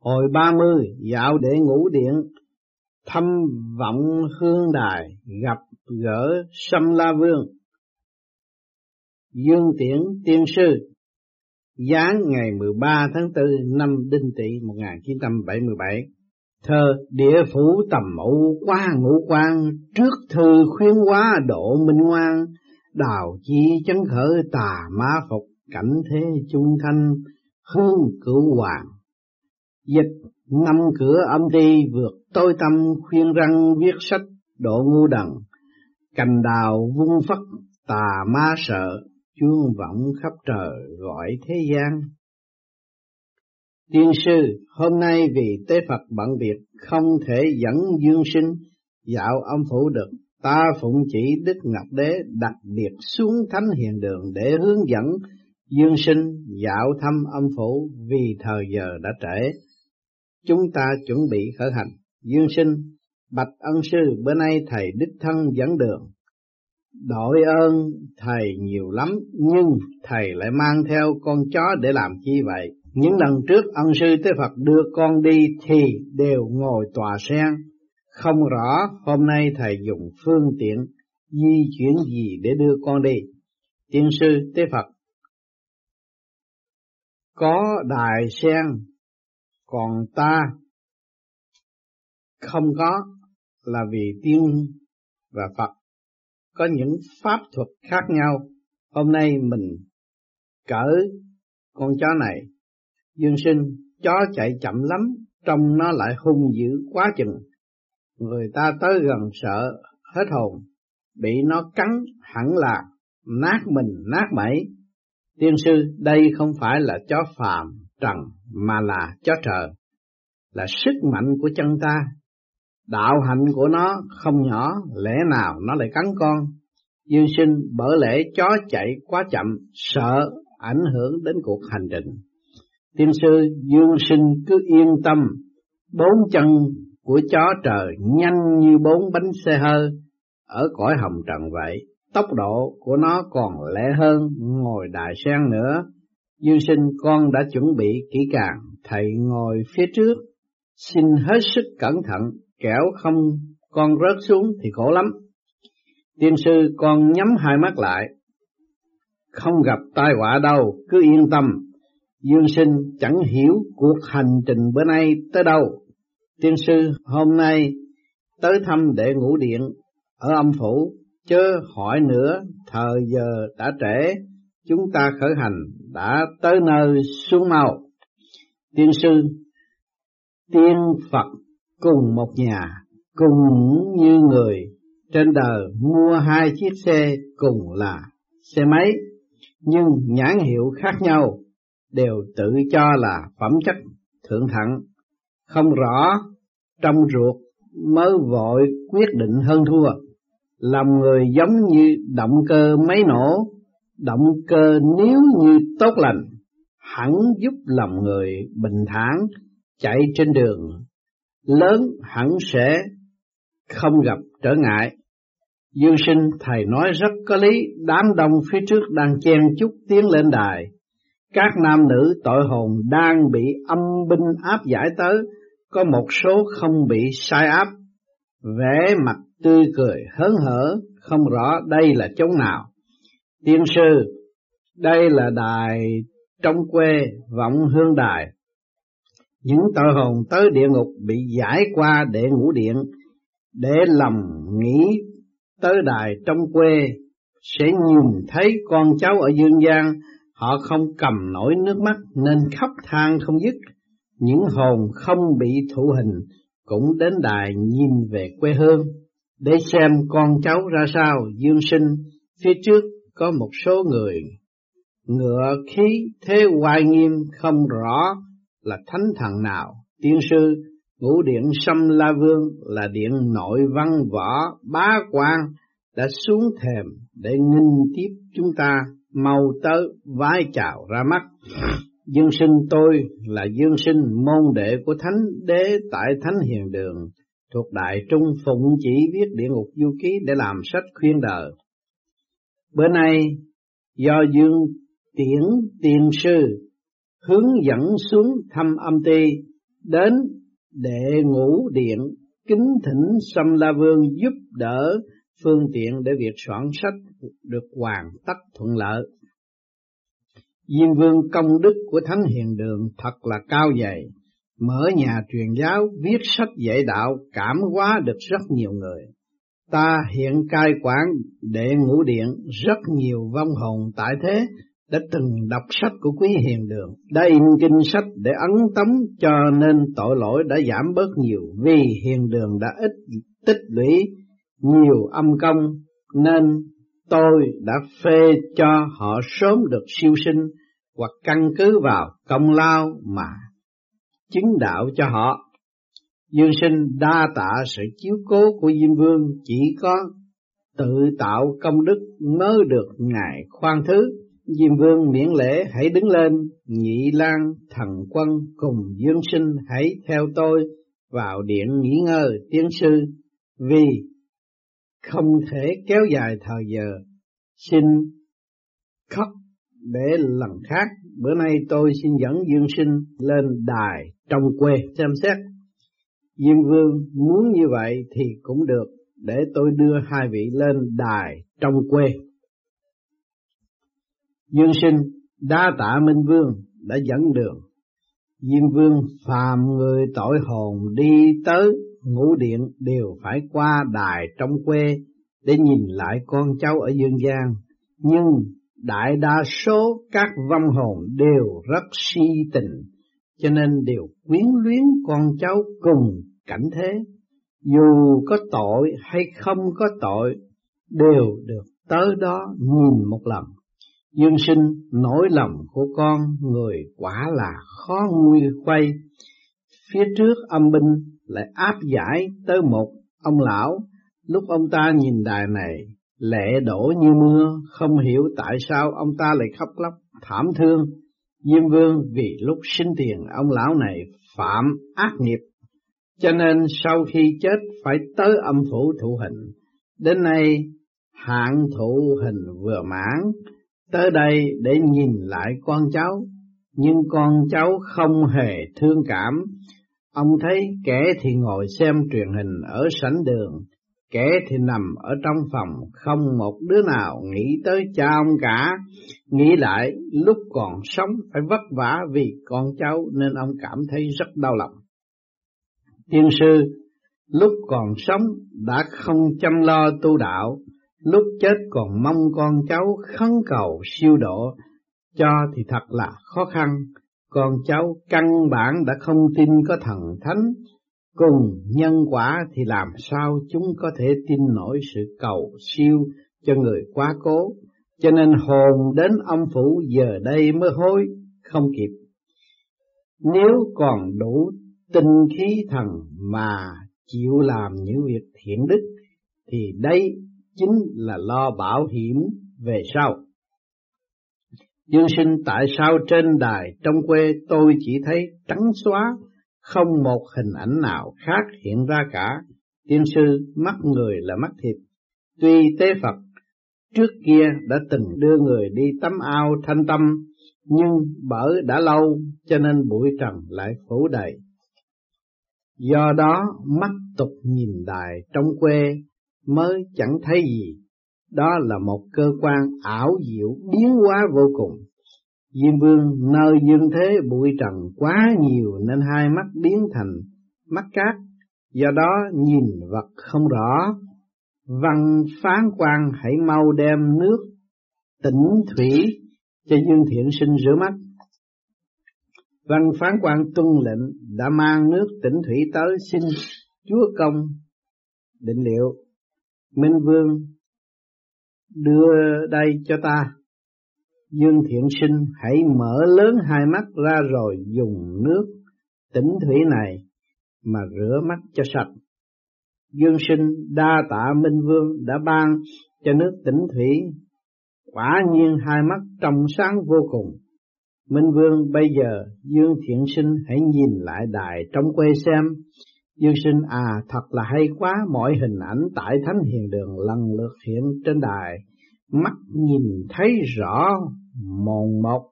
Hồi ba mươi dạo để ngủ điện, thăm vọng hương đài, gặp gỡ Sâm La Vương. Dương Tiễn Tiên Sư Giáng ngày 13 tháng 4 năm Đinh Tỵ 1977 Thơ địa phủ tầm mẫu qua ngũ quan Trước thư khuyên hóa độ minh ngoan Đào chi chấn khởi tà ma phục Cảnh thế trung thanh hương cửu hoàng Dịch năm cửa âm ti vượt tôi tâm khuyên răng viết sách độ ngu đần Cành đào vung phất tà ma sợ chuông vọng khắp trời gọi thế gian. Tiên sư, hôm nay vì tế Phật bận việc không thể dẫn dương sinh dạo âm phủ được, ta phụng chỉ Đức Ngọc Đế đặc biệt xuống thánh hiền đường để hướng dẫn dương sinh dạo thăm âm phủ vì thời giờ đã trễ. Chúng ta chuẩn bị khởi hành. Dương sinh, bạch ân sư bữa nay thầy đích thân dẫn đường Đội ơn thầy nhiều lắm, nhưng thầy lại mang theo con chó để làm chi vậy? Những lần trước ân sư Tế Phật đưa con đi thì đều ngồi tòa sen. Không rõ hôm nay thầy dùng phương tiện di chuyển gì để đưa con đi. Tiên sư Tế Phật có đài sen, còn ta không có là vì tiên và Phật có những pháp thuật khác nhau. Hôm nay mình cỡ con chó này, dương sinh, chó chạy chậm lắm, trong nó lại hung dữ quá chừng. Người ta tới gần sợ, hết hồn, bị nó cắn hẳn là nát mình nát mẩy. Tiên sư, đây không phải là chó phàm, trần, mà là chó trời, là sức mạnh của chân ta, Đạo hạnh của nó không nhỏ, lẽ nào nó lại cắn con? Dương sinh bởi lẽ chó chạy quá chậm, sợ ảnh hưởng đến cuộc hành trình. Tiên sư Dương sinh cứ yên tâm, bốn chân của chó trời nhanh như bốn bánh xe hơi ở cõi hồng trần vậy. Tốc độ của nó còn lẹ hơn ngồi đại sen nữa. Dương sinh con đã chuẩn bị kỹ càng, thầy ngồi phía trước, xin hết sức cẩn thận kẻo không con rớt xuống thì khổ lắm. Tiên sư con nhắm hai mắt lại, không gặp tai họa đâu, cứ yên tâm. Dương sinh chẳng hiểu cuộc hành trình bữa nay tới đâu. Tiên sư hôm nay tới thăm để ngủ điện ở âm phủ, chớ hỏi nữa, thời giờ đã trễ, chúng ta khởi hành đã tới nơi xuống mau. Tiên sư, tiên Phật cùng một nhà, cùng như người trên đời mua hai chiếc xe cùng là xe máy, nhưng nhãn hiệu khác nhau đều tự cho là phẩm chất thượng thặng, không rõ trong ruột mới vội quyết định hơn thua. làm người giống như động cơ máy nổ, động cơ nếu như tốt lành, hẳn giúp lòng người bình thản chạy trên đường lớn hẳn sẽ không gặp trở ngại. Dương sinh thầy nói rất có lý, đám đông phía trước đang chen chúc tiến lên đài. Các nam nữ tội hồn đang bị âm binh áp giải tới, có một số không bị sai áp. Vẻ mặt tươi cười hớn hở, không rõ đây là chỗ nào. Tiên sư, đây là đài trong quê vọng hương đài những tội hồn tới địa ngục bị giải qua để ngủ điện, để lầm nghĩ tới đài trong quê sẽ nhìn thấy con cháu ở dương gian, họ không cầm nổi nước mắt nên khóc than không dứt. Những hồn không bị thụ hình cũng đến đài nhìn về quê hương để xem con cháu ra sao dương sinh phía trước có một số người ngựa khí thế hoài nghiêm không rõ là thánh thần nào, tiên sư, ngũ điện sâm la vương là điện nội văn võ bá quan đã xuống thềm để nghinh tiếp chúng ta mau tới vái chào ra mắt. Dương sinh tôi là dương sinh môn đệ của thánh đế tại thánh hiền đường, thuộc đại trung phụng chỉ viết địa ngục du ký để làm sách khuyên đời. Bữa nay do dương tiễn tiền sư hướng dẫn xuống thăm âm ti đến đệ ngũ điện kính thỉnh Sâm La Vương giúp đỡ phương tiện để việc soạn sách được hoàn tất thuận lợi. Diêm Vương công đức của Thánh Hiền Đường thật là cao dày, mở nhà truyền giáo, viết sách dạy đạo, cảm hóa được rất nhiều người. Ta hiện cai quản đệ ngũ điện rất nhiều vong hồn tại thế đã từng đọc sách của quý hiền đường, đã in kinh sách để ấn tống cho nên tội lỗi đã giảm bớt nhiều vì hiền đường đã ít tích lũy nhiều âm công nên tôi đã phê cho họ sớm được siêu sinh hoặc căn cứ vào công lao mà chứng đạo cho họ. Dương sinh đa tạ sự chiếu cố của Diêm Vương chỉ có tự tạo công đức mới được Ngài khoan thứ. Diêm Vương miễn lễ hãy đứng lên, nhị lan thần quân cùng Dương sinh hãy theo tôi vào điện nghỉ ngơi tiên sư vì không thể kéo dài thời giờ. Xin khóc để lần khác bữa nay tôi xin dẫn Dương Sinh lên đài trong quê xem xét. Diêm Vương muốn như vậy thì cũng được để tôi đưa hai vị lên đài trong quê. Dương Sinh đa tạ Minh Vương đã dẫn đường. Diêm Vương phàm người tội hồn đi tới ngũ điện đều phải qua đài trong quê để nhìn lại con cháu ở dương gian. Nhưng đại đa số các vong hồn đều rất si tình, cho nên đều quyến luyến con cháu cùng cảnh thế. Dù có tội hay không có tội, đều được tới đó nhìn một lần. Dương sinh nỗi lòng của con người quả là khó nguôi quay. Phía trước âm binh lại áp giải tới một ông lão, lúc ông ta nhìn đài này Lệ đổ như mưa, không hiểu tại sao ông ta lại khóc lóc, thảm thương. Diêm vương vì lúc sinh tiền ông lão này phạm ác nghiệp, cho nên sau khi chết phải tới âm phủ thụ hình. Đến nay hạng thụ hình vừa mãn, tới đây để nhìn lại con cháu, nhưng con cháu không hề thương cảm. Ông thấy kẻ thì ngồi xem truyền hình ở sảnh đường, Kẻ thì nằm ở trong phòng, không một đứa nào nghĩ tới cha ông cả. Nghĩ lại, lúc còn sống phải vất vả vì con cháu nên ông cảm thấy rất đau lòng. Tiên sư, lúc còn sống đã không chăm lo tu đạo, lúc chết còn mong con cháu khấn cầu siêu độ, cho thì thật là khó khăn. Con cháu căn bản đã không tin có thần thánh, Cùng nhân quả thì làm sao chúng có thể tin nổi sự cầu siêu cho người quá cố, cho nên hồn đến âm phủ giờ đây mới hối, không kịp. Nếu còn đủ tinh khí thần mà chịu làm những việc thiện đức, thì đây chính là lo bảo hiểm về sau. Dương sinh tại sao trên đài trong quê tôi chỉ thấy trắng xóa không một hình ảnh nào khác hiện ra cả. Tiên sư mắt người là mắt thịt. Tuy tế Phật trước kia đã từng đưa người đi tắm ao thanh tâm, nhưng bởi đã lâu cho nên bụi trần lại phủ đầy. Do đó mắt tục nhìn đài trong quê mới chẳng thấy gì. Đó là một cơ quan ảo diệu biến hóa vô cùng. Diêm vương nơi dương thế bụi trần quá nhiều nên hai mắt biến thành mắt cát, do đó nhìn vật không rõ. Văn phán quan hãy mau đem nước tỉnh thủy cho Dương Thiện Sinh rửa mắt. Văn phán quan tuân lệnh đã mang nước tỉnh thủy tới xin chúa công định liệu. Minh Vương đưa đây cho ta. Dương Thiện Sinh hãy mở lớn hai mắt ra rồi dùng nước tỉnh thủy này mà rửa mắt cho sạch. Dương Sinh đa tạ Minh Vương đã ban cho nước tỉnh thủy, quả nhiên hai mắt trong sáng vô cùng. Minh Vương bây giờ Dương Thiện Sinh hãy nhìn lại đài trong quê xem. Dương Sinh à thật là hay quá mọi hình ảnh tại Thánh Hiền Đường lần lượt hiện trên đài. Mắt nhìn thấy rõ mồn một.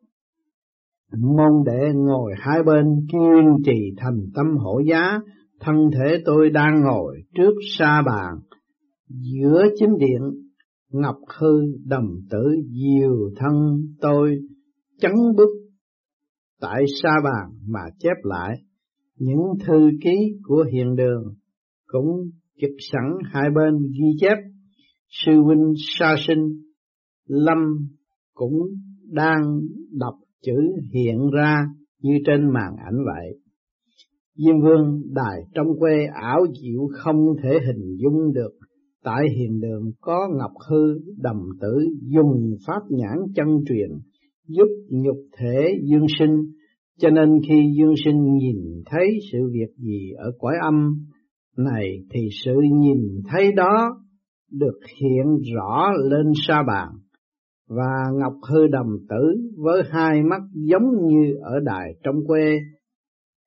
Môn đệ ngồi hai bên kiên trì thành tâm hộ giá, thân thể tôi đang ngồi trước sa bàn, giữa chính điện, ngọc hư đầm tử diều thân tôi chấn bức tại sa bàn mà chép lại những thư ký của hiện đường, cũng chụp sẵn hai bên ghi chép sư huynh sa sinh lâm cũng đang đọc chữ hiện ra như trên màn ảnh vậy. Diêm Vương đài trong quê ảo diệu không thể hình dung được. Tại hiền đường có ngọc hư đầm tử dùng pháp nhãn chân truyền giúp nhục thể dương sinh, cho nên khi dương sinh nhìn thấy sự việc gì ở cõi âm này thì sự nhìn thấy đó được hiện rõ lên sa bàn. Và ngọc hư đầm tử với hai mắt giống như ở đài trong quê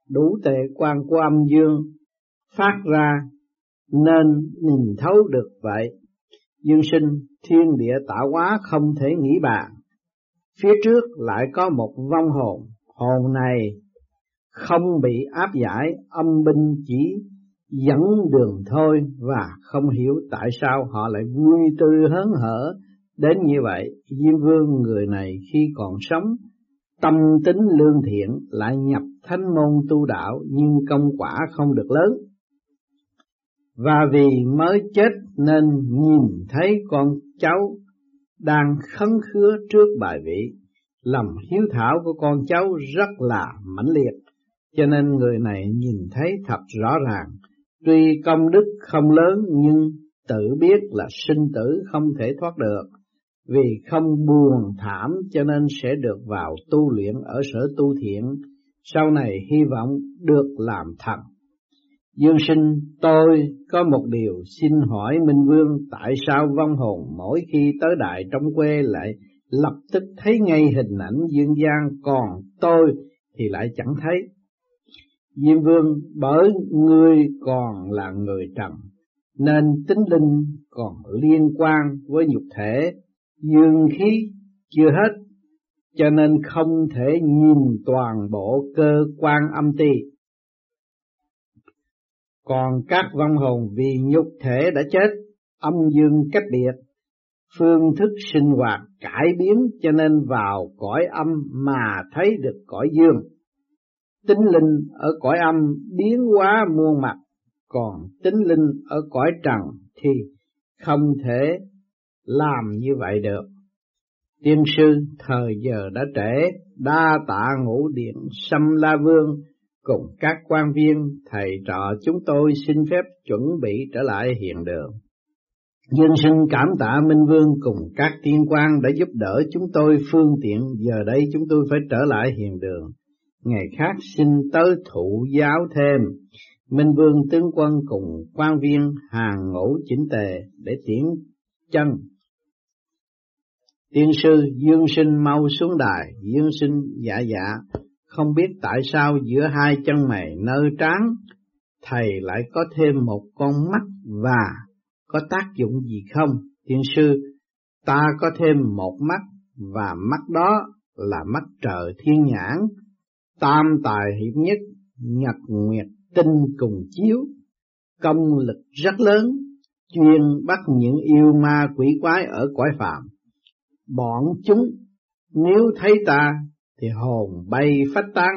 đủ tệ quan của âm dương phát ra nên nhìn thấu được vậy. Dương sinh thiên địa tạo hóa không thể nghĩ bàn phía trước lại có một vong hồn hồn này không bị áp giải âm binh chỉ dẫn đường thôi và không hiểu tại sao họ lại vui tươi hớn hở Đến như vậy, Diêm Vương người này khi còn sống, tâm tính lương thiện lại nhập thánh môn tu đạo nhưng công quả không được lớn. Và vì mới chết nên nhìn thấy con cháu đang khấn khứa trước bài vị, lòng hiếu thảo của con cháu rất là mãnh liệt, cho nên người này nhìn thấy thật rõ ràng, tuy công đức không lớn nhưng tự biết là sinh tử không thể thoát được. Vì không buồn thảm cho nên sẽ được vào tu luyện ở sở tu thiện, sau này hy vọng được làm thần. Dương sinh tôi có một điều xin hỏi Minh Vương tại sao vong hồn mỗi khi tới đại trong quê lại lập tức thấy ngay hình ảnh dương gian còn tôi thì lại chẳng thấy. Diêm Vương bởi ngươi còn là người trần nên tính linh còn liên quan với nhục thể dương khí chưa hết, cho nên không thể nhìn toàn bộ cơ quan âm ti. Còn các vong hồn vì nhục thể đã chết, âm dương cách biệt, phương thức sinh hoạt cải biến cho nên vào cõi âm mà thấy được cõi dương. Tính linh ở cõi âm biến hóa muôn mặt, còn tính linh ở cõi trần thì không thể làm như vậy được. Tiên sư thời giờ đã trễ, đa tạ ngũ điện xâm la vương cùng các quan viên thầy trò chúng tôi xin phép chuẩn bị trở lại hiện đường. Dương sinh cảm tạ Minh Vương cùng các tiên quan đã giúp đỡ chúng tôi phương tiện, giờ đây chúng tôi phải trở lại hiện đường. Ngày khác xin tới thụ giáo thêm, Minh Vương tướng quân cùng quan viên hàng ngũ chỉnh tề để tiến chân. Tiên sư Dương Sinh mau xuống đài, Dương Sinh dạ dạ, không biết tại sao giữa hai chân mày nơ trắng thầy lại có thêm một con mắt và có tác dụng gì không? Tiên sư, ta có thêm một mắt và mắt đó là mắt trời thiên nhãn, tam tài hiệp nhất, nhật nguyệt tinh cùng chiếu, công lực rất lớn, chuyên bắt những yêu ma quỷ quái ở cõi phạm bọn chúng nếu thấy ta thì hồn bay phách tán.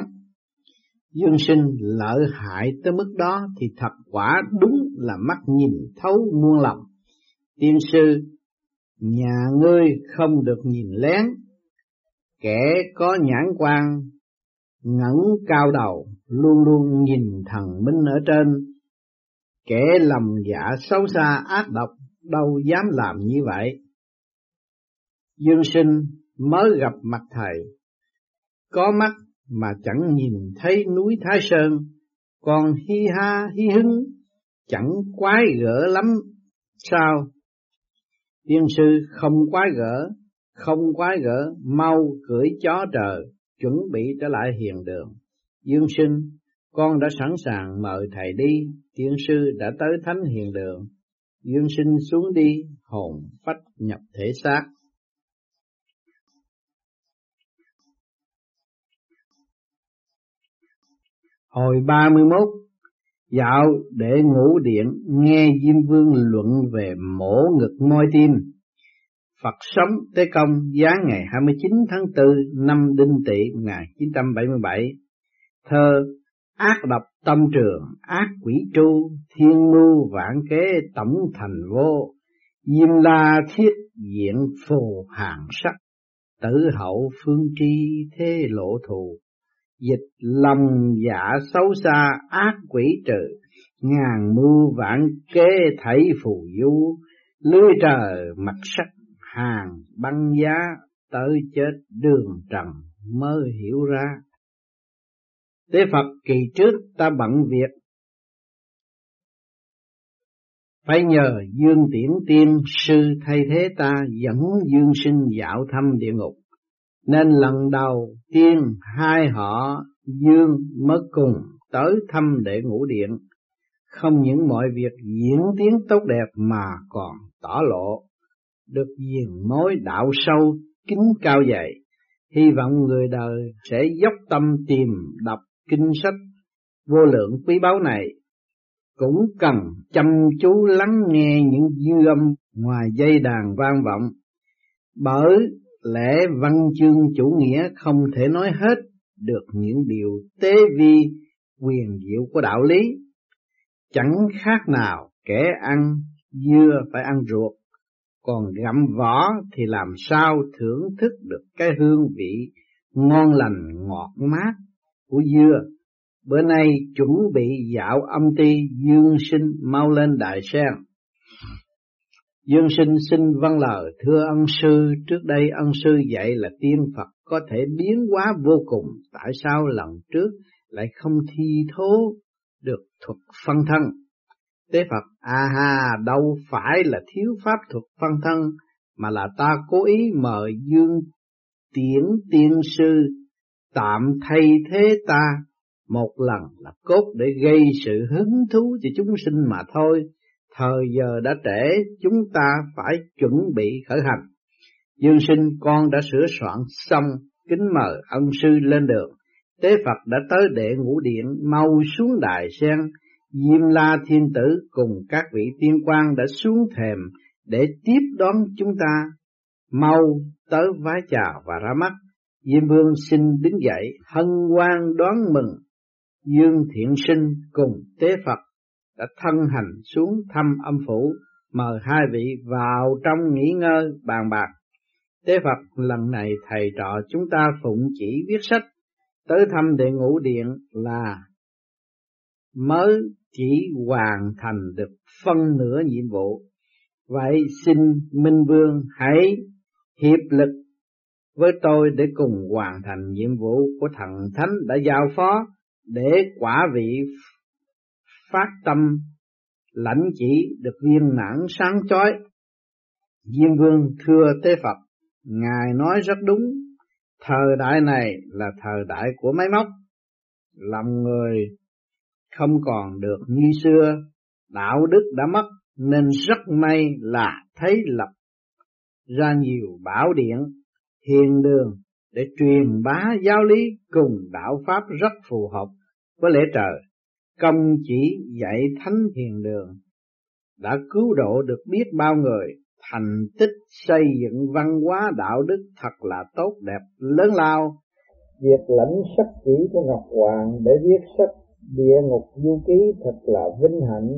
Dương sinh lợi hại tới mức đó thì thật quả đúng là mắt nhìn thấu muôn lòng. Tiên sư, nhà ngươi không được nhìn lén, kẻ có nhãn quan ngẩng cao đầu luôn luôn nhìn thần minh ở trên, kẻ lầm dạ xấu xa ác độc đâu dám làm như vậy. Dương sinh mới gặp mặt thầy, có mắt mà chẳng nhìn thấy núi Thái Sơn, còn hi ha hi hứng, chẳng quái gở lắm sao? Tiên sư không quái gở, không quái gở, mau cưỡi chó trời, chuẩn bị trở lại hiền đường. Dương sinh, con đã sẵn sàng mời thầy đi, tiên sư đã tới thánh hiền đường. Dương sinh xuống đi, hồn phách nhập thể xác. Hồi ba mươi mốt dạo để ngủ điện nghe Diêm Vương luận về mổ ngực môi tim. Phật sống Tế Công giá ngày 29 tháng 4 năm Đinh Tỵ 1977. Thơ Ác độc tâm trường, ác quỷ tru, thiên mưu vạn kế tổng thành vô. Diêm la thiết diện phù hàng sắc, tử hậu phương tri thế lộ thù dịch lòng dạ xấu xa, ác quỷ trừ. Ngàn mưu vạn kế thảy phù du. Lưới trời mặt sắc, hàng băng giá, tới chết đường trần mới hiểu ra. Tế Phật kỳ trước ta bận việc. Phải nhờ Dương Tiễn Tiên sư thay thế ta dẫn Dương sinh dạo thăm địa ngục nên lần đầu tiên hai họ Dương mới cùng tới thăm để ngũ điện. Không những mọi việc diễn tiến tốt đẹp mà còn tỏ lộ, được diền mối đạo sâu, kính cao dày. Hy vọng người đời sẽ dốc tâm tìm đọc kinh sách vô lượng quý báu này, cũng cần chăm chú lắng nghe những dư âm ngoài dây đàn vang vọng. Bởi lẽ văn chương chủ nghĩa không thể nói hết được những điều tế vi quyền diệu của đạo lý. Chẳng khác nào kẻ ăn dưa phải ăn ruột, còn gặm vỏ thì làm sao thưởng thức được cái hương vị ngon lành ngọt mát của dưa. Bữa nay chuẩn bị dạo âm ti dương sinh mau lên đại sen. Dương sinh xin văn lời thưa ân sư, trước đây ân sư dạy là tiên Phật có thể biến hóa vô cùng, tại sao lần trước lại không thi thố được thuật phân thân? Tế Phật, à ha, đâu phải là thiếu pháp thuật phân thân, mà là ta cố ý mời Dương Tiễn Tiên Sư tạm thay thế ta một lần là cốt để gây sự hứng thú cho chúng sinh mà thôi thời giờ đã trễ, chúng ta phải chuẩn bị khởi hành. Dương sinh con đã sửa soạn xong, kính mời ân sư lên đường. Tế Phật đã tới đệ ngũ điện, mau xuống đài sen, Diêm La Thiên Tử cùng các vị tiên quan đã xuống thềm để tiếp đón chúng ta. Mau tới vái chào và ra mắt. Diêm Vương xin đứng dậy, hân hoan đón mừng. Dương Thiện Sinh cùng Tế Phật đã thân hành xuống thăm âm phủ, mời hai vị vào trong nghỉ ngơi bàn bạc. Tế Phật lần này thầy trò chúng ta phụng chỉ viết sách, tới thăm đệ ngũ điện là mới chỉ hoàn thành được phân nửa nhiệm vụ. Vậy xin Minh Vương hãy hiệp lực với tôi để cùng hoàn thành nhiệm vụ của thần thánh đã giao phó để quả vị phát tâm lãnh chỉ được viên mãn sáng chói. Diêm Vương thưa Tế Phật, Ngài nói rất đúng, thời đại này là thời đại của máy móc, lòng người không còn được như xưa, đạo đức đã mất nên rất may là thấy lập ra nhiều bảo điện, hiền đường để truyền bá giáo lý cùng đạo pháp rất phù hợp với lễ trời công chỉ dạy thánh hiền đường đã cứu độ được biết bao người thành tích xây dựng văn hóa đạo đức thật là tốt đẹp lớn lao. Việc lãnh sắc chỉ của ngọc hoàng để viết sách địa ngục du ký thật là vinh hạnh.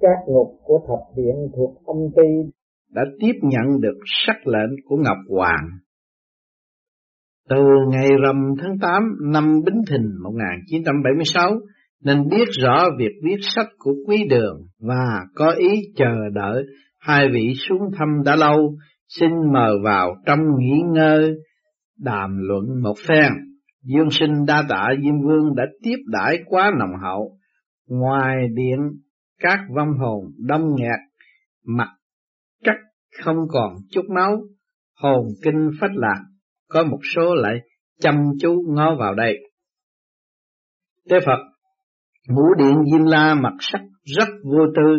Các ngục của thập điện thuộc âm ty đã tiếp nhận được sắc lệnh của ngọc hoàng. Từ ngày rằm tháng 8 năm Bính Thìn 1976 nên biết rõ việc viết sách của quý đường và có ý chờ đợi hai vị xuống thăm đã lâu, xin mời vào trong nghỉ ngơi, đàm luận một phen. Dương sinh đa tạ Diêm Vương đã tiếp đãi quá nồng hậu, ngoài điện các vong hồn đông nghẹt, mặt cắt không còn chút máu, hồn kinh phách lạc, có một số lại chăm chú ngó vào đây. Tế Phật Vũ điện Diêm La mặt sắc rất vô tư,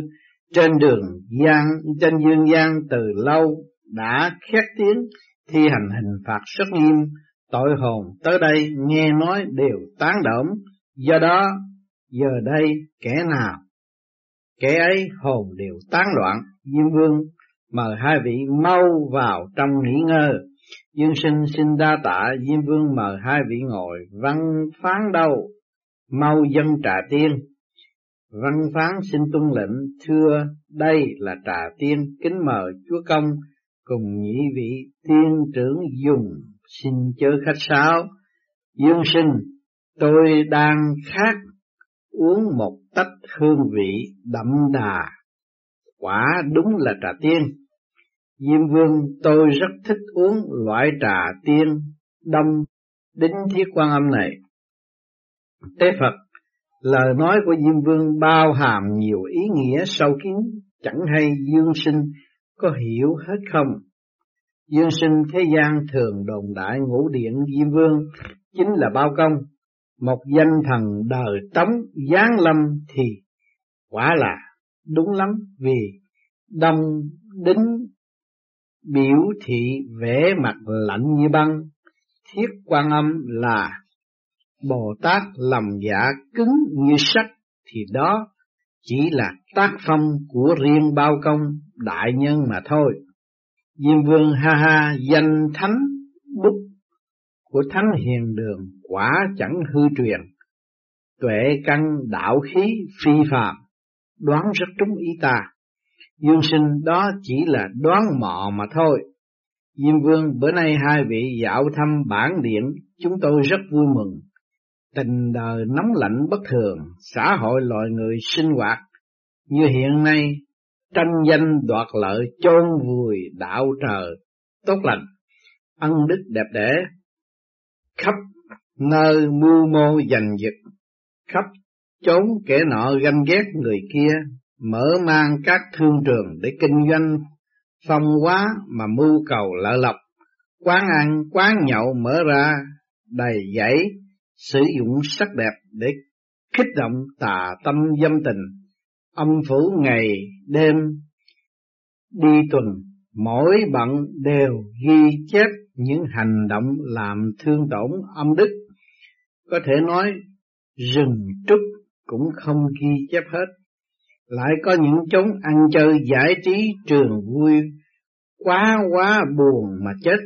trên đường gian trên dương gian từ lâu đã khét tiếng thi hành hình phạt rất nghiêm, tội hồn tới đây nghe nói đều tán đổm, Do đó, giờ đây kẻ nào, kẻ ấy hồn đều tán loạn, Diêm Vương mời hai vị mau vào trong nghỉ ngơi. Dương sinh xin đa tạ, Diêm Vương mời hai vị ngồi, văn phán đâu, mau dân trà tiên. Văn phán xin tuân lệnh, thưa đây là trà tiên, kính mời chúa công cùng nhị vị tiên trưởng dùng, xin chớ khách sáo. Dương sinh, tôi đang khát uống một tách hương vị đậm đà, quả đúng là trà tiên. Diêm vương tôi rất thích uống loại trà tiên đông đính thiết quan âm này. Tế Phật, lời nói của Diêm Vương bao hàm nhiều ý nghĩa sâu kín, chẳng hay Dương Sinh có hiểu hết không? Dương Sinh thế gian thường đồn đại ngũ điện Diêm Vương chính là bao công, một danh thần đời tống giáng lâm thì quả là đúng lắm vì đông đính biểu thị vẻ mặt lạnh như băng, thiết quan âm là Bồ Tát lòng dạ cứng như sắt thì đó chỉ là tác phong của riêng bao công đại nhân mà thôi. Diêm vương ha ha danh thánh bút của thánh hiền đường quả chẳng hư truyền. Tuệ căn đạo khí phi phạm đoán rất trúng ý ta. Dương sinh đó chỉ là đoán mò mà thôi. Diêm vương bữa nay hai vị dạo thăm bản điện, chúng tôi rất vui mừng tình đời nóng lạnh bất thường, xã hội loài người sinh hoạt. Như hiện nay tranh danh đoạt lợi chôn vùi đạo trời tốt lành ân đức đẹp đẽ. Khắp nơi mưu mô giành giật khắp chốn kẻ nọ ganh ghét người kia mở mang các thương trường để kinh doanh phong quá mà mưu cầu lợi lộc. Quán ăn quán nhậu mở ra đầy dãy sử dụng sắc đẹp để kích động tà tâm dâm tình, âm phủ ngày đêm đi tuần, mỗi bận đều ghi chép những hành động làm thương tổn âm đức. Có thể nói rừng trúc cũng không ghi chép hết. Lại có những chốn ăn chơi giải trí trường vui quá quá buồn mà chết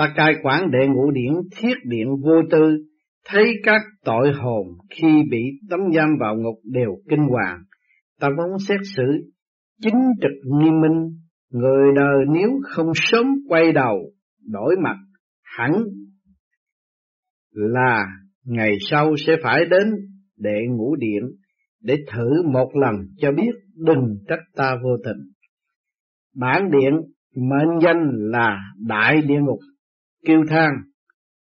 Ta cai quản đệ ngũ điển thiết điện vô tư, thấy các tội hồn khi bị tấm giam vào ngục đều kinh hoàng. Ta muốn xét xử chính trực nghiêm minh, người đời nếu không sớm quay đầu, đổi mặt, hẳn là ngày sau sẽ phải đến đệ ngũ điện để thử một lần cho biết đừng trách ta vô tình. Bản điện mệnh danh là Đại Địa Ngục kêu than,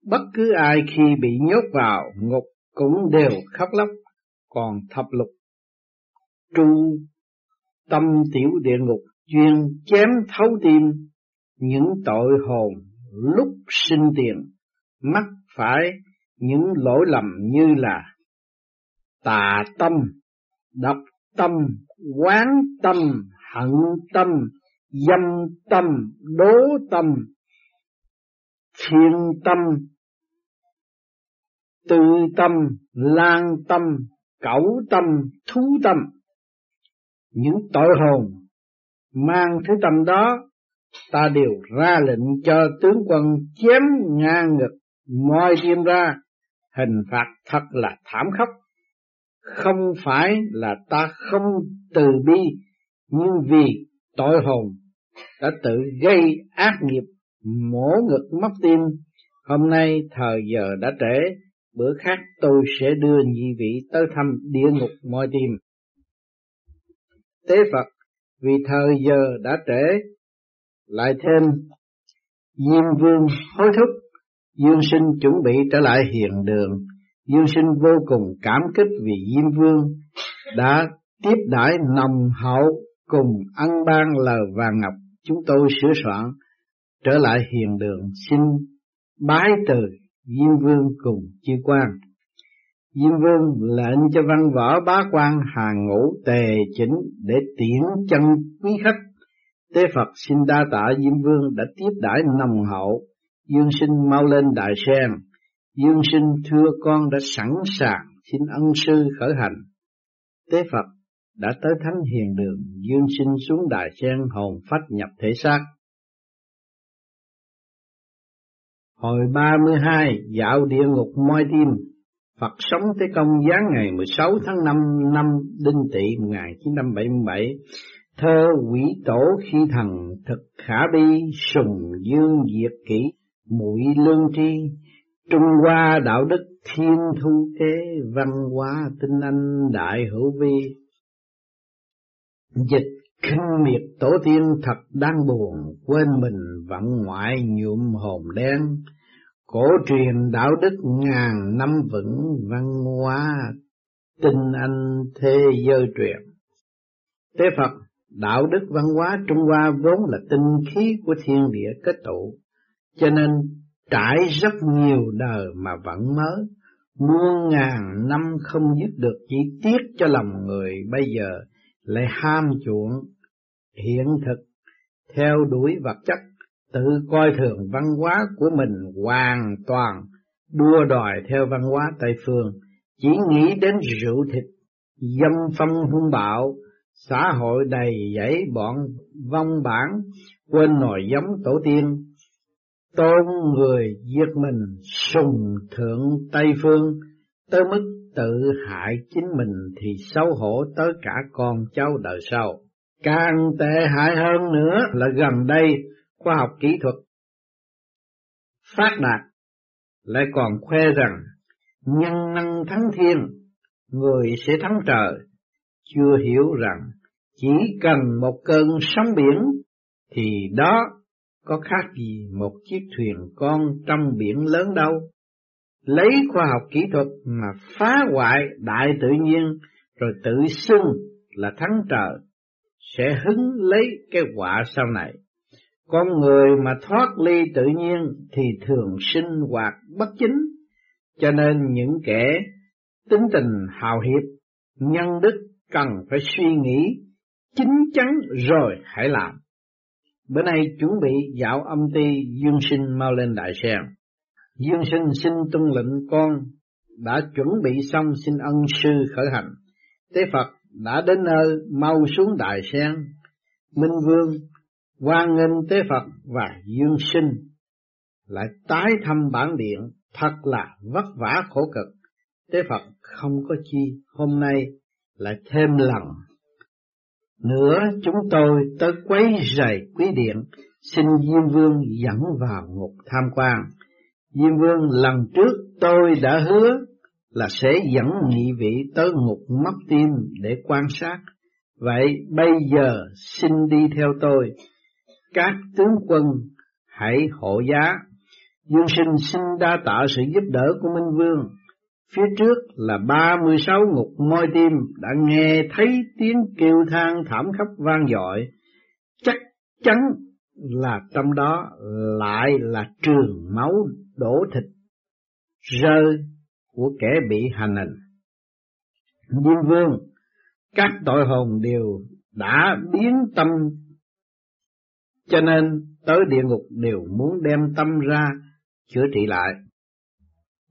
bất cứ ai khi bị nhốt vào ngục cũng đều khóc lóc, còn thập lục tru tâm tiểu địa ngục chuyên chém thấu tim những tội hồn lúc sinh tiền mắc phải những lỗi lầm như là tà tâm, độc tâm, quán tâm, hận tâm, dâm tâm, đố tâm, thiên tâm, tư tâm, lan tâm, cẩu tâm, thú tâm. Những tội hồn mang thứ tâm đó, ta đều ra lệnh cho tướng quân chém ngang ngực, moi tim ra, hình phạt thật là thảm khốc. Không phải là ta không từ bi, nhưng vì tội hồn đã tự gây ác nghiệp mổ ngực mất tim, hôm nay thời giờ đã trễ, bữa khác tôi sẽ đưa nhị vị tới thăm địa ngục moi tim. Tế Phật, vì thời giờ đã trễ, lại thêm Diêm Vương hối thúc, Dương Sinh chuẩn bị trở lại hiền đường. Dương Sinh vô cùng cảm kích vì Diêm Vương đã tiếp đãi nồng hậu cùng ăn ban lời vàng ngọc chúng tôi sửa soạn trở lại hiền đường xin bái từ Diêm Vương cùng chư quan. Diêm Vương lệnh cho văn võ bá quan hàng ngũ tề chỉnh để tiễn chân quý khách. Tế Phật xin đa tạ Diêm Vương đã tiếp đãi nồng hậu, Dương sinh mau lên đại sen. Dương sinh thưa con đã sẵn sàng xin ân sư khởi hành. Tế Phật đã tới thánh hiền đường, dương sinh xuống đại sen hồn phách nhập thể xác. Hồi 32, dạo địa ngục moi tim, Phật sống tới Công giáng ngày 16 tháng 5 năm Đinh Tỵ 1977, thơ quỷ tổ khi thần thực khả bi, sùng dương diệt kỷ, mũi lương tri, Trung Hoa đạo đức thiên thu kế, văn hóa tinh anh đại hữu vi. Dịch khinh miệt tổ tiên thật đang buồn, quên mình vọng ngoại nhuộm hồn đen, cổ truyền đạo đức ngàn năm vững văn hóa tinh anh thế giới truyền. Tế Phật, đạo đức văn hóa Trung Hoa vốn là tinh khí của thiên địa kết tụ, cho nên trải rất nhiều đời mà vẫn mới, muôn ngàn năm không dứt được chỉ tiếc cho lòng người bây giờ lại ham chuộng hiện thực, theo đuổi vật chất, tự coi thường văn hóa của mình hoàn toàn đua đòi theo văn hóa Tây phương, chỉ nghĩ đến rượu thịt, dâm phong hung bạo, xã hội đầy dẫy bọn vong bản, quên nòi giống tổ tiên. Tôn người giết mình sùng thượng Tây phương, tới mức tự hại chính mình thì xấu hổ tới cả con cháu đời sau. Càng tệ hại hơn nữa là gần đây khoa học kỹ thuật phát đạt lại còn khoe rằng nhân năng thắng thiên, người sẽ thắng trời, chưa hiểu rằng chỉ cần một cơn sóng biển thì đó có khác gì một chiếc thuyền con trong biển lớn đâu. Lấy khoa học kỹ thuật mà phá hoại đại tự nhiên rồi tự xưng là thắng trời, sẽ hứng lấy cái quả sau này. Con người mà thoát ly tự nhiên thì thường sinh hoạt bất chính, cho nên những kẻ tính tình hào hiệp, nhân đức cần phải suy nghĩ chính chắn rồi hãy làm. Bữa nay chuẩn bị dạo âm ty Dương Sinh mau lên đại sen. Dương Sinh xin tuân lệnh con đã chuẩn bị xong xin ân sư khởi hành. Tế Phật đã đến nơi mau xuống đại sen. Minh Vương quan nghênh Tế Phật và Dương Sinh lại tái thăm bản điện thật là vất vả khổ cực. Tế Phật không có chi hôm nay lại thêm lần nữa chúng tôi tới quấy rầy quý điện, xin Diêm Vương dẫn vào ngục tham quan. Diêm Vương lần trước tôi đã hứa là sẽ dẫn nhị vị tới ngục mất tim để quan sát. Vậy bây giờ xin đi theo tôi. Các tướng quân hãy hộ giá. Dương sinh xin đa tạ sự giúp đỡ của Minh Vương. Phía trước là ba mươi sáu ngục môi tim đã nghe thấy tiếng kêu than thảm khắp vang dội, chắc chắn là trong đó lại là trường máu đổ thịt rơi của kẻ bị hành hình. Diêm vương, các tội hồn đều đã biến tâm, cho nên tới địa ngục đều muốn đem tâm ra chữa trị lại.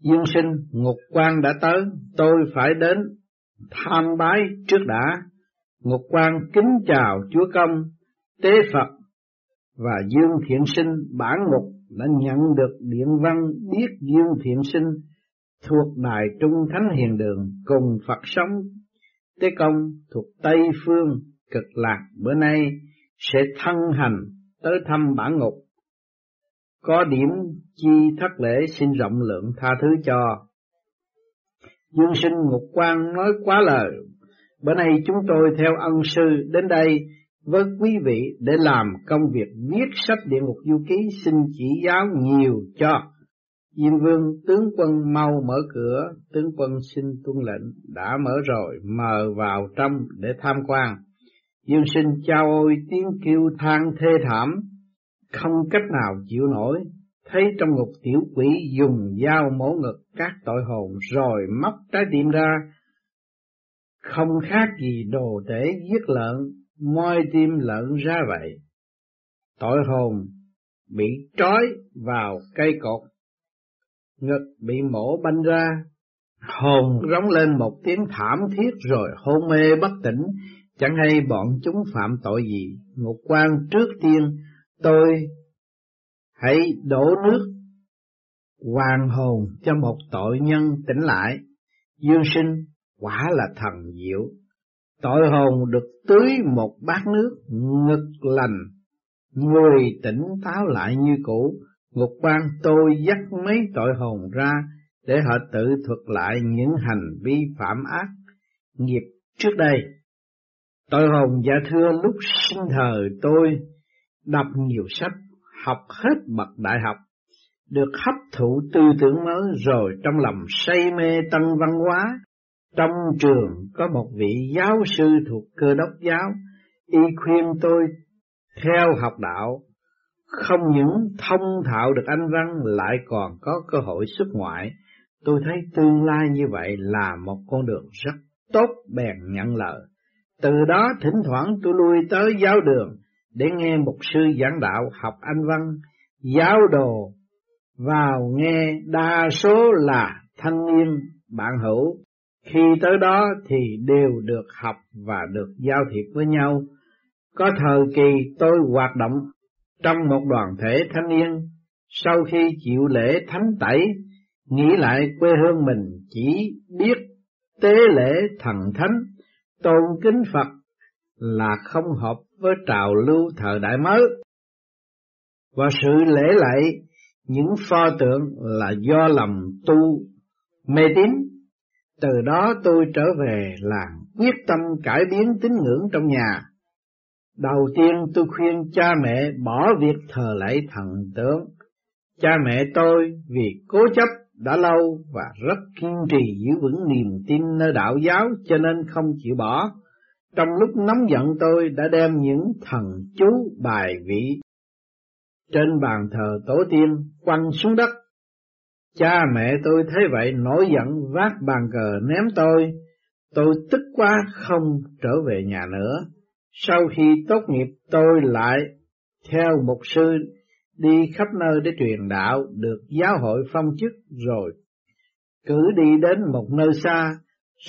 Dương sinh, ngục quan đã tới, tôi phải đến tham bái trước đã. Ngục quan kính chào Chúa Công, Tế Phật và Dương Thiện Sinh bản ngục đã nhận được điện văn biết Dương Thiện Sinh thuộc Đài Trung Thánh Hiền Đường cùng Phật sống. Tế Công thuộc Tây Phương cực lạc bữa nay sẽ thân hành tới thăm bản ngục có điểm chi thất lễ xin rộng lượng tha thứ cho. Dương sinh ngục quan nói quá lời, bữa nay chúng tôi theo ân sư đến đây với quý vị để làm công việc viết sách địa ngục du ký xin chỉ giáo nhiều cho. Diêm vương tướng quân mau mở cửa, tướng quân xin tuân lệnh, đã mở rồi, mờ vào trong để tham quan. Dương sinh trao ôi tiếng kêu than thê thảm, không cách nào chịu nổi, thấy trong ngục tiểu quỷ dùng dao mổ ngực các tội hồn rồi móc trái tim ra, không khác gì đồ để giết lợn, moi tim lợn ra vậy. Tội hồn bị trói vào cây cột, ngực bị mổ banh ra, hồn rống lên một tiếng thảm thiết rồi hôn mê bất tỉnh, chẳng hay bọn chúng phạm tội gì. Ngục quan trước tiên, tôi hãy đổ nước hoàn hồn cho một tội nhân tỉnh lại. Dương sinh quả là thần diệu. Tội hồn được tưới một bát nước ngực lành, người tỉnh táo lại như cũ. Ngục quan tôi dắt mấy tội hồn ra để họ tự thuật lại những hành vi phạm ác nghiệp trước đây. Tội hồn dạ thưa lúc sinh thời tôi đọc nhiều sách, học hết bậc đại học, được hấp thụ tư tưởng mới rồi trong lòng say mê tân văn hóa. Trong trường có một vị giáo sư thuộc cơ đốc giáo, y khuyên tôi theo học đạo, không những thông thạo được anh văn lại còn có cơ hội xuất ngoại. Tôi thấy tương lai như vậy là một con đường rất tốt bèn nhận lời. Từ đó thỉnh thoảng tôi lui tới giáo đường để nghe một sư giảng đạo học anh văn, giáo đồ vào nghe đa số là thanh niên bạn hữu. Khi tới đó thì đều được học và được giao thiệp với nhau. Có thời kỳ tôi hoạt động trong một đoàn thể thanh niên, sau khi chịu lễ thánh tẩy, nghĩ lại quê hương mình chỉ biết tế lễ thần thánh, tôn kính Phật là không hợp với trào lưu thời đại mới. Và sự lễ lạy những pho tượng là do lầm tu mê tín. Từ đó tôi trở về làng quyết tâm cải biến tín ngưỡng trong nhà. Đầu tiên tôi khuyên cha mẹ bỏ việc thờ lạy thần tượng. Cha mẹ tôi vì cố chấp đã lâu và rất kiên trì giữ vững niềm tin nơi đạo giáo cho nên không chịu bỏ. Trong lúc nóng giận tôi đã đem những thần chú bài vị trên bàn thờ tổ tiên quăng xuống đất. Cha mẹ tôi thấy vậy nổi giận vác bàn cờ ném tôi, tôi tức quá không trở về nhà nữa. Sau khi tốt nghiệp tôi lại theo một sư đi khắp nơi để truyền đạo, được giáo hội phong chức rồi cử đi đến một nơi xa.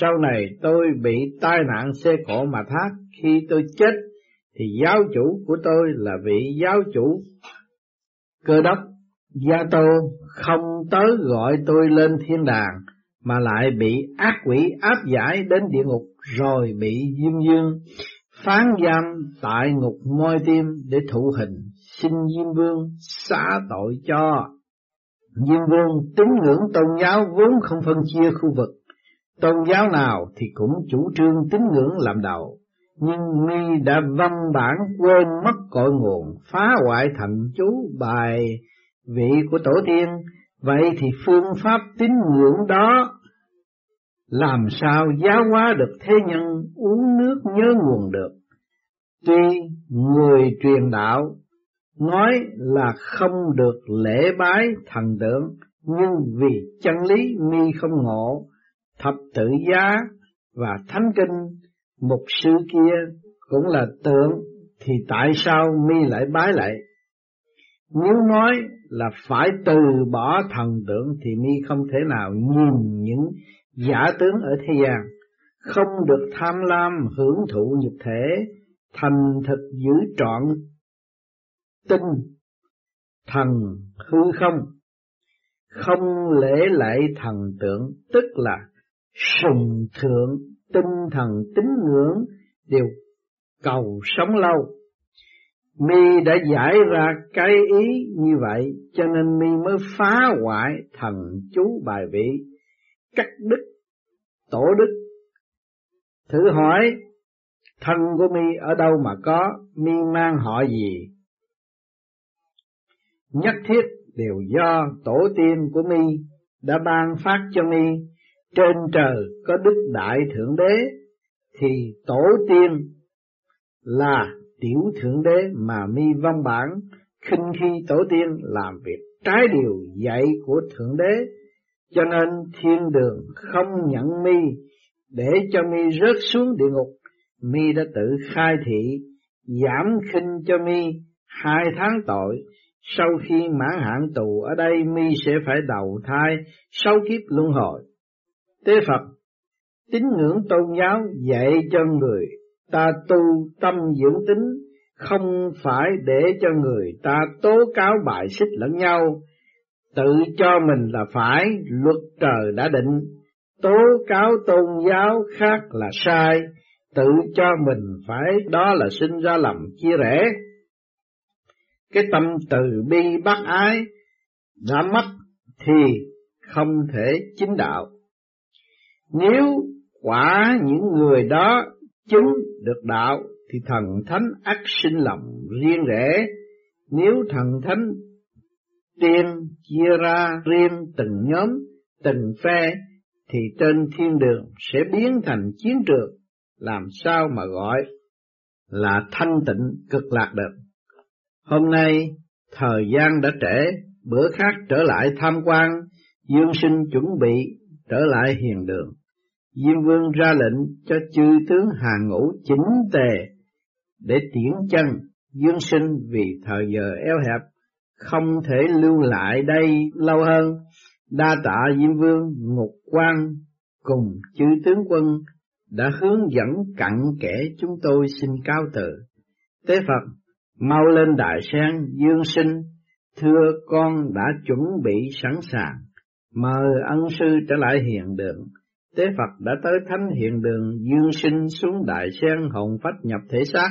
Sau này tôi bị tai nạn xe cộ mà thác, khi tôi chết thì giáo chủ của tôi là vị giáo chủ cơ đốc Gia Tô không tới gọi tôi lên thiên đàng, mà lại bị ác quỷ áp giải đến địa ngục rồi bị Diêm Dương phán giam tại ngục môi tim để thụ hình, xin Diêm Vương xả tội cho. Diêm Vương tín ngưỡng tôn giáo vốn không phân chia khu vực, tôn giáo nào thì cũng chủ trương tín ngưỡng làm đầu, nhưng mi đã văn bản quên mất cội nguồn, phá hoại thành chú bài vị của tổ tiên, vậy thì phương pháp tín ngưỡng đó làm sao giáo hóa được thế nhân uống nước nhớ nguồn được. Tuy người truyền đạo nói là không được lễ bái thần tượng, nhưng vì chân lý mi không ngộ, thập tự giá và thánh kinh một sư kia cũng là tượng thì tại sao mi lại bái lại? Nếu nói là phải từ bỏ thần tượng thì mi không thể nào nhìn những giả tướng ở thế gian, không được tham lam hưởng thụ nhục thể, thành thực giữ trọn tinh thần hư không, không lễ lại thần tượng tức là sùng thượng tinh thần tín ngưỡng đều cầu sống lâu. Mi đã giải ra cái ý như vậy cho nên Mi mới phá hoại thần chú bài vị, cắt đứt tổ đức. Thử hỏi thân của Mi ở đâu mà có, Mi mang họ gì? Nhất thiết đều do tổ tiên của Mi đã ban phát cho Mi trên trời có đức đại thượng đế thì tổ tiên là tiểu thượng đế mà mi văn bản khinh khi tổ tiên làm việc trái điều dạy của thượng đế cho nên thiên đường không nhận mi để cho mi rớt xuống địa ngục mi đã tự khai thị giảm khinh cho mi hai tháng tội sau khi mãn hạn tù ở đây mi sẽ phải đầu thai sau kiếp luân hồi. Tế Phật, tín ngưỡng tôn giáo dạy cho người ta tu tâm dưỡng tính, không phải để cho người ta tố cáo bại xích lẫn nhau, tự cho mình là phải, luật trời đã định, tố cáo tôn giáo khác là sai, tự cho mình phải đó là sinh ra lầm chia rẽ. Cái tâm từ bi bác ái đã mất thì không thể chính đạo. Nếu quả những người đó chứng được đạo thì thần thánh ắt sinh lòng riêng rẽ. Nếu thần thánh tiên chia ra riêng từng nhóm, từng phe thì trên thiên đường sẽ biến thành chiến trường, làm sao mà gọi là thanh tịnh cực lạc được. Hôm nay thời gian đã trễ, bữa khác trở lại tham quan, dương sinh chuẩn bị trở lại hiền đường. Diêm vương ra lệnh cho chư tướng hàng ngũ chỉnh tề để tiễn chân dương sinh vì thời giờ eo hẹp, không thể lưu lại đây lâu hơn. Đa tạ diêm vương, ngục quan cùng chư tướng quân đã hướng dẫn cặn kẽ chúng tôi xin cao từ. Tế phật, mau lên đại sen dương sinh. Thưa con đã chuẩn bị sẵn sàng. Mời ân sư trở lại hiện đường. Tế Phật đã tới thánh hiện đường dương sinh xuống đại sen hồn phách nhập thể xác,